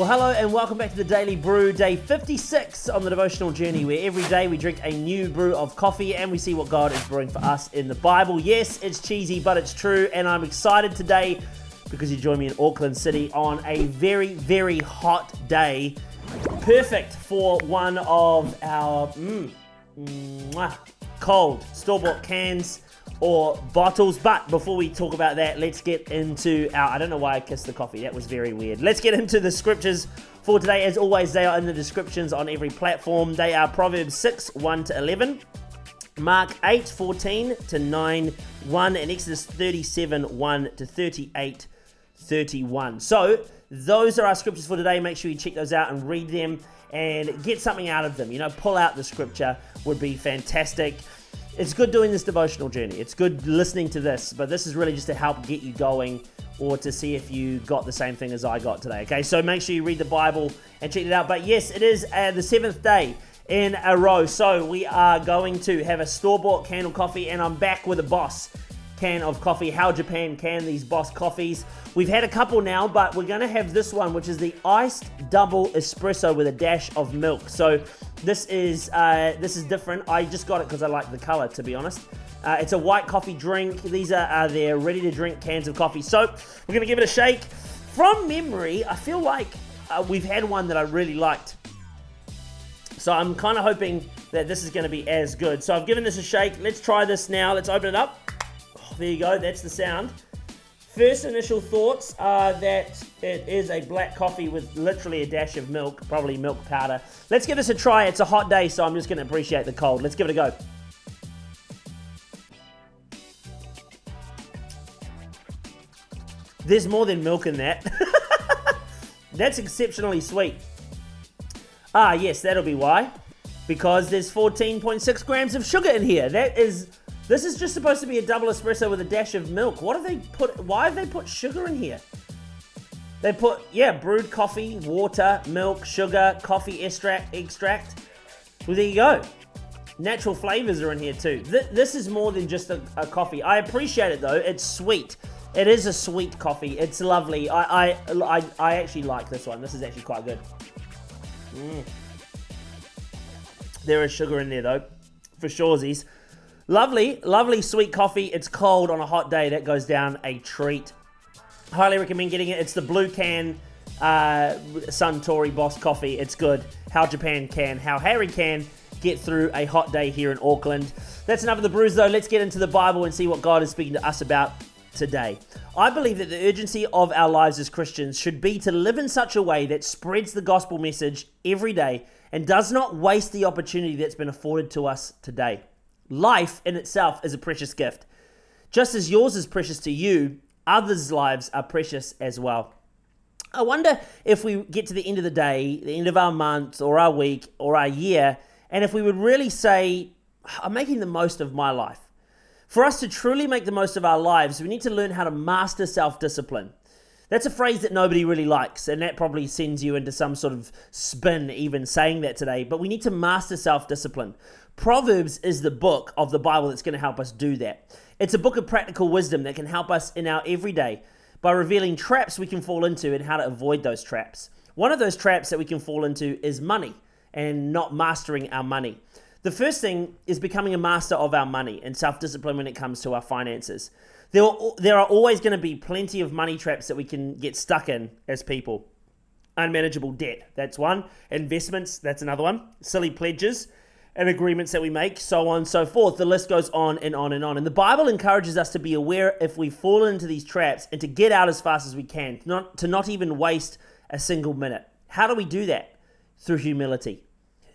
Well, hello and welcome back to the Daily Brew, day 56 on the devotional journey, where every day we drink a new brew of coffee and we see what God is brewing for us in the Bible. Yes, it's cheesy, but it's true, and I'm excited today because you join me in Auckland City on a very, very hot day. Perfect for one of our mm, mwah, cold store bought cans or bottles. But before we talk about that, let's get into our. I don't know why I kissed the coffee. That was very weird. Let's get into the scriptures for today. As always, they are in the descriptions on every platform. They are Proverbs 6 1 to 11. Mark 8, 14 to 9, 1, and Exodus 37, 1 to 38, 31. So, those are our scriptures for today. Make sure you check those out and read them and get something out of them. You know, pull out the scripture would be fantastic it's good doing this devotional journey. It's good listening to this, but this is really just to help get you going or to see if you got the same thing as I got today. Okay, so make sure you read the Bible and check it out. But yes, it is uh, the seventh day in a row. So we are going to have a store bought candle coffee, and I'm back with a boss can of coffee. How Japan can these boss coffees. We've had a couple now, but we're going to have this one, which is the iced double espresso with a dash of milk. So this is uh, this is different. I just got it because I like the color, to be honest. Uh, it's a white coffee drink. These are, are their ready to drink cans of coffee. So we're to give it a shake. From memory, I feel like uh, we've had one that I really liked. So I'm kind of hoping that this is to be as good. So I've given this a shake. Let's try this now. Let's open it up. There you go, that's the sound. First initial thoughts are that it is a black coffee with literally a dash of milk, probably milk powder. Let's give this a try. It's a hot day, so I'm just going to appreciate the cold. Let's give it a go. There's more than milk in that. That's exceptionally sweet. Ah, yes, that'll be why. Because there's 14.6 grams of sugar in here. That is this is just supposed to be a double espresso with a dash of milk. What have they put? Why have they put sugar in here? They put, yeah, brewed coffee, water, milk, sugar, coffee extract, extract. Well, there you go. Natural flavors are in here too. Th this is more than just a, a, coffee. I appreciate it though. It's sweet. It is a sweet coffee. It's lovely. I, I, I, I actually like this one. This is actually quite good. Mm. There is sugar in there though, for surezies. Lovely, lovely sweet coffee. It's cold on a hot day. That goes down a treat. Highly recommend getting it. It's the blue can uh, Suntory Boss coffee. It's good. How Japan can, how Harry can get through a hot day here in Auckland. That's enough of the brews, though. Let's get into the Bible and see what God is speaking to us about today. I believe that the urgency of our lives as Christians should be to live in such a way that spreads the gospel message every day and does not waste the opportunity that's been afforded to us today. Life in itself is a precious gift. Just as yours is precious to you, others' lives are precious as well. I wonder if we get to the end of the day, the end of our month or our week or our year, and if we would really say, I'm making the most of my life. For us to truly make the most of our lives, we need to learn how to master self discipline. That's a phrase that nobody really likes, and that probably sends you into some sort of spin even saying that today. But we need to master self discipline. Proverbs is the book of the Bible that's going to help us do that. It's a book of practical wisdom that can help us in our everyday by revealing traps we can fall into and how to avoid those traps. One of those traps that we can fall into is money and not mastering our money. The first thing is becoming a master of our money and self discipline when it comes to our finances. There are, there are always going to be plenty of money traps that we can get stuck in as people. Unmanageable debt, that's one. Investments, that's another one. Silly pledges and agreements that we make, so on and so forth. The list goes on and on and on. And the Bible encourages us to be aware if we fall into these traps and to get out as fast as we can, not, to not even waste a single minute. How do we do that? Through humility.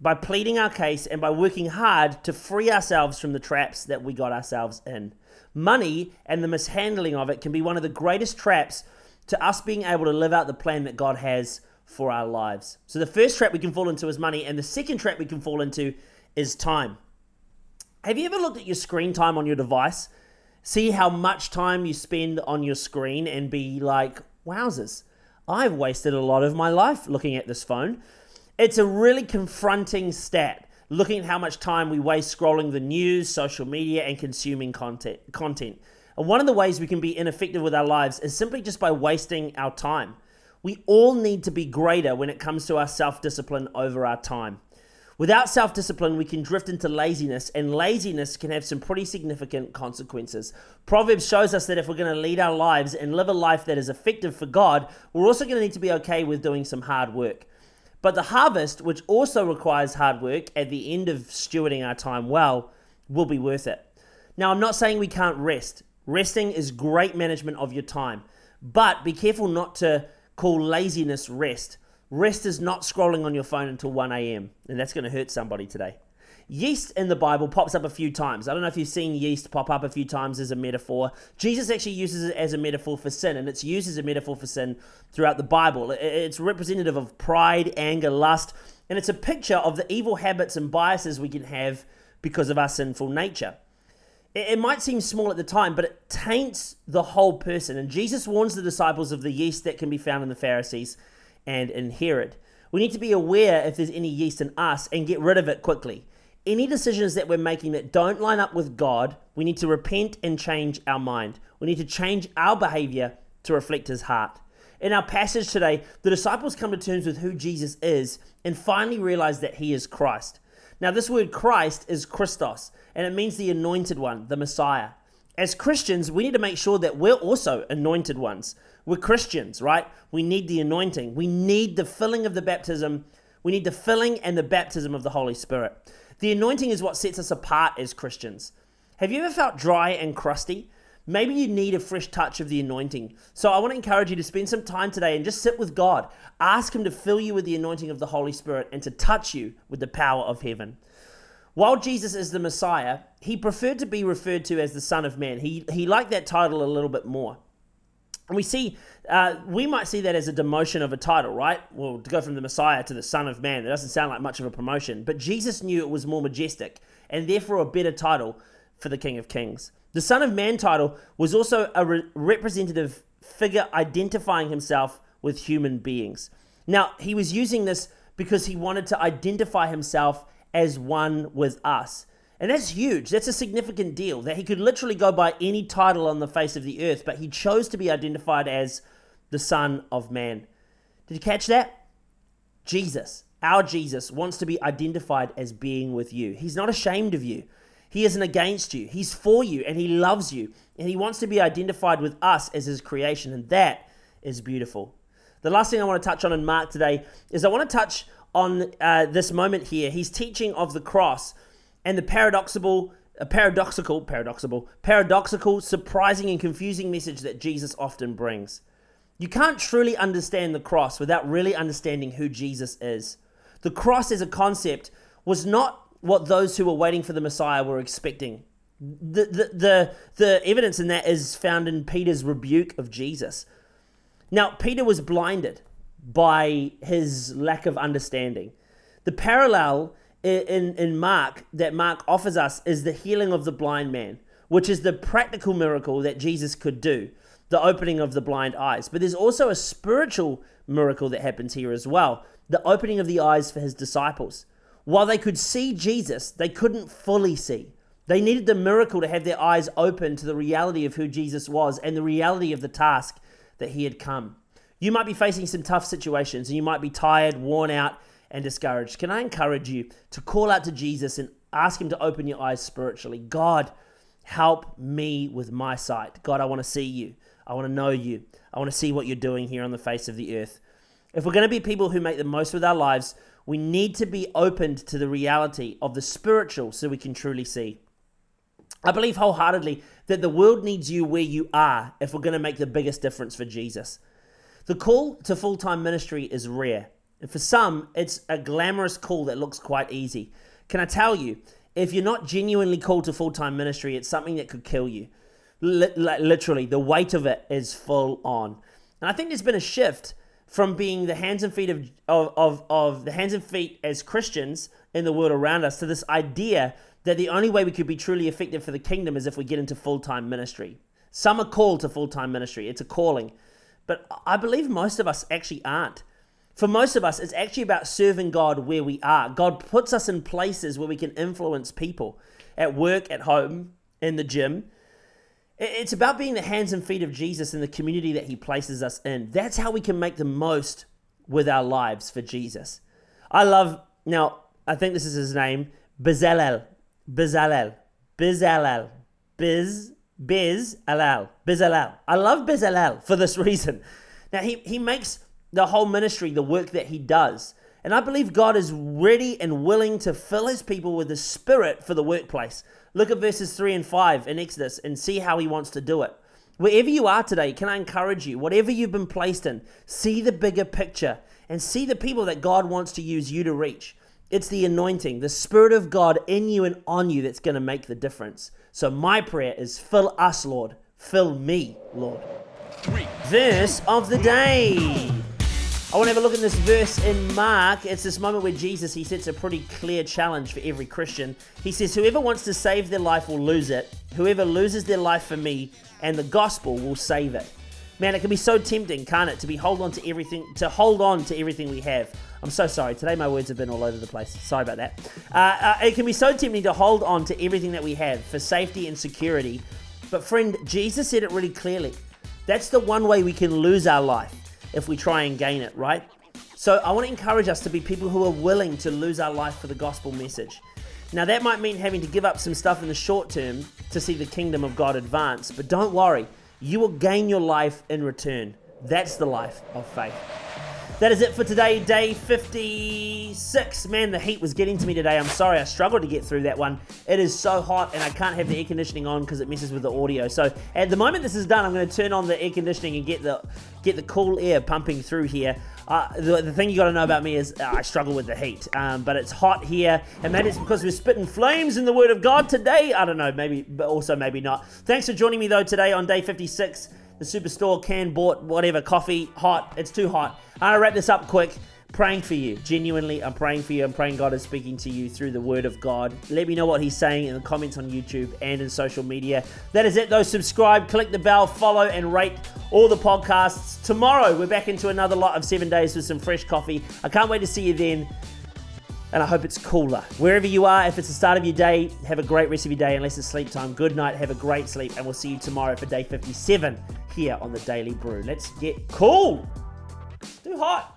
By pleading our case and by working hard to free ourselves from the traps that we got ourselves in. Money and the mishandling of it can be one of the greatest traps to us being able to live out the plan that God has for our lives. So, the first trap we can fall into is money, and the second trap we can fall into is time. Have you ever looked at your screen time on your device? See how much time you spend on your screen and be like, wowzers, I've wasted a lot of my life looking at this phone. It's a really confronting stat looking at how much time we waste scrolling the news, social media, and consuming content. content. And one of the ways we can be ineffective with our lives is simply just by wasting our time. We all need to be greater when it comes to our self discipline over our time. Without self discipline, we can drift into laziness, and laziness can have some pretty significant consequences. Proverbs shows us that if we're going to lead our lives and live a life that is effective for God, we're also going to need to be okay with doing some hard work. But the harvest, which also requires hard work at the end of stewarding our time well, will be worth it. Now, I'm not saying we can't rest. Resting is great management of your time, but be careful not to call laziness rest. Rest is not scrolling on your phone until 1 a.m., and that's going to hurt somebody today. Yeast in the Bible pops up a few times. I don't know if you've seen yeast pop up a few times as a metaphor. Jesus actually uses it as a metaphor for sin, and it's used as a metaphor for sin throughout the Bible. It's representative of pride, anger, lust, and it's a picture of the evil habits and biases we can have because of our sinful nature. It might seem small at the time, but it taints the whole person. And Jesus warns the disciples of the yeast that can be found in the Pharisees and in Herod. We need to be aware if there's any yeast in us and get rid of it quickly. Any decisions that we're making that don't line up with God, we need to repent and change our mind. We need to change our behavior to reflect his heart. In our passage today, the disciples come to terms with who Jesus is and finally realize that he is Christ. Now, this word Christ is Christos, and it means the anointed one, the Messiah. As Christians, we need to make sure that we're also anointed ones. We're Christians, right? We need the anointing. We need the filling of the baptism. We need the filling and the baptism of the Holy Spirit. The anointing is what sets us apart as Christians. Have you ever felt dry and crusty? Maybe you need a fresh touch of the anointing. So I want to encourage you to spend some time today and just sit with God. Ask Him to fill you with the anointing of the Holy Spirit and to touch you with the power of heaven. While Jesus is the Messiah, he preferred to be referred to as the Son of Man. He, he liked that title a little bit more. And we see, uh, we might see that as a demotion of a title, right? Well, to go from the Messiah to the Son of Man, it doesn't sound like much of a promotion. But Jesus knew it was more majestic and therefore a better title for the King of Kings. The Son of Man title was also a re- representative figure identifying himself with human beings. Now, he was using this because he wanted to identify himself as one with us. And that's huge. That's a significant deal that he could literally go by any title on the face of the earth, but he chose to be identified as the Son of Man. Did you catch that? Jesus, our Jesus, wants to be identified as being with you. He's not ashamed of you. He isn't against you. He's for you and he loves you. And he wants to be identified with us as his creation. And that is beautiful. The last thing I want to touch on in Mark today is I want to touch on uh, this moment here. He's teaching of the cross and the paradoxical, paradoxical, paradoxical, paradoxical, surprising, and confusing message that Jesus often brings. You can't truly understand the cross without really understanding who Jesus is. The cross as a concept was not what those who were waiting for the Messiah were expecting. The, the, the, the evidence in that is found in Peter's rebuke of Jesus. Now, Peter was blinded by his lack of understanding. The parallel in, in Mark that Mark offers us is the healing of the blind man, which is the practical miracle that Jesus could do, the opening of the blind eyes. But there's also a spiritual miracle that happens here as well, the opening of the eyes for his disciples. While they could see Jesus, they couldn't fully see. They needed the miracle to have their eyes open to the reality of who Jesus was and the reality of the task that he had come. You might be facing some tough situations and you might be tired, worn out, and discouraged. Can I encourage you to call out to Jesus and ask him to open your eyes spiritually? God, help me with my sight. God, I want to see you. I want to know you. I want to see what you're doing here on the face of the earth. If we're going to be people who make the most with our lives, we need to be opened to the reality of the spiritual so we can truly see. I believe wholeheartedly that the world needs you where you are if we're going to make the biggest difference for Jesus. The call to full time ministry is rare. And for some, it's a glamorous call that looks quite easy. Can I tell you, if you're not genuinely called to full time ministry, it's something that could kill you. L- literally, the weight of it is full on. And I think there's been a shift from being the hands and feet of, of, of, of the hands and feet as Christians in the world around us to this idea that the only way we could be truly effective for the kingdom is if we get into full time ministry. Some are called to full time ministry, it's a calling. But I believe most of us actually aren't. For most of us, it's actually about serving God where we are. God puts us in places where we can influence people at work, at home, in the gym. It's about being the hands and feet of Jesus in the community that he places us in. That's how we can make the most with our lives for Jesus. I love, now, I think this is his name, Bezalel. Bezalel. Bezalel. Biz, Alal. Bezalel. I love Bezalel for this reason. Now, he, he makes the whole ministry, the work that he does. And I believe God is ready and willing to fill his people with the spirit for the workplace. Look at verses 3 and 5 in Exodus and see how he wants to do it. Wherever you are today, can I encourage you, whatever you've been placed in, see the bigger picture and see the people that God wants to use you to reach. It's the anointing, the Spirit of God in you and on you that's going to make the difference. So, my prayer is fill us, Lord. Fill me, Lord. Verse of the day. I want to have a look at this verse in Mark. It's this moment where Jesus he sets a pretty clear challenge for every Christian. He says, "Whoever wants to save their life will lose it. Whoever loses their life for me and the gospel will save it." Man, it can be so tempting, can't it, to be hold on to everything, to hold on to everything we have. I'm so sorry. Today my words have been all over the place. Sorry about that. Uh, uh, it can be so tempting to hold on to everything that we have for safety and security. But friend, Jesus said it really clearly. That's the one way we can lose our life if we try and gain it, right? So I want to encourage us to be people who are willing to lose our life for the gospel message. Now, that might mean having to give up some stuff in the short term to see the kingdom of God advance, but don't worry you will gain your life in return. That's the life of faith. That is it for today, day 56. Man, the heat was getting to me today. I'm sorry, I struggled to get through that one. It is so hot, and I can't have the air conditioning on because it messes with the audio. So at the moment this is done, I'm going to turn on the air conditioning and get the get the cool air pumping through here. Uh, the, the, thing you got to know about me is uh, I struggle with the heat, um, but it's hot here, and maybe it's because we're spitting flames in the Word of God today. I don't know, maybe, but also maybe not. Thanks for joining me though today on day 56. The Superstore can bought whatever coffee hot. It's too hot. I'm gonna wrap this up quick praying for you. Genuinely, I'm praying for you. I'm praying God is speaking to you through the Word of God. Let me know what He's saying in the comments on YouTube and in social media. That is it, though. Subscribe, click the bell, follow, and rate all the podcasts. Tomorrow, we're back into another lot of seven days with some fresh coffee. I can't wait to see you then. And I hope it's cooler. Wherever you are, if it's the start of your day, have a great rest of your day. Unless it's sleep time, good night. Have a great sleep. And we'll see you tomorrow for day 57 here on the Daily Brew. Let's get cool. It's too hot.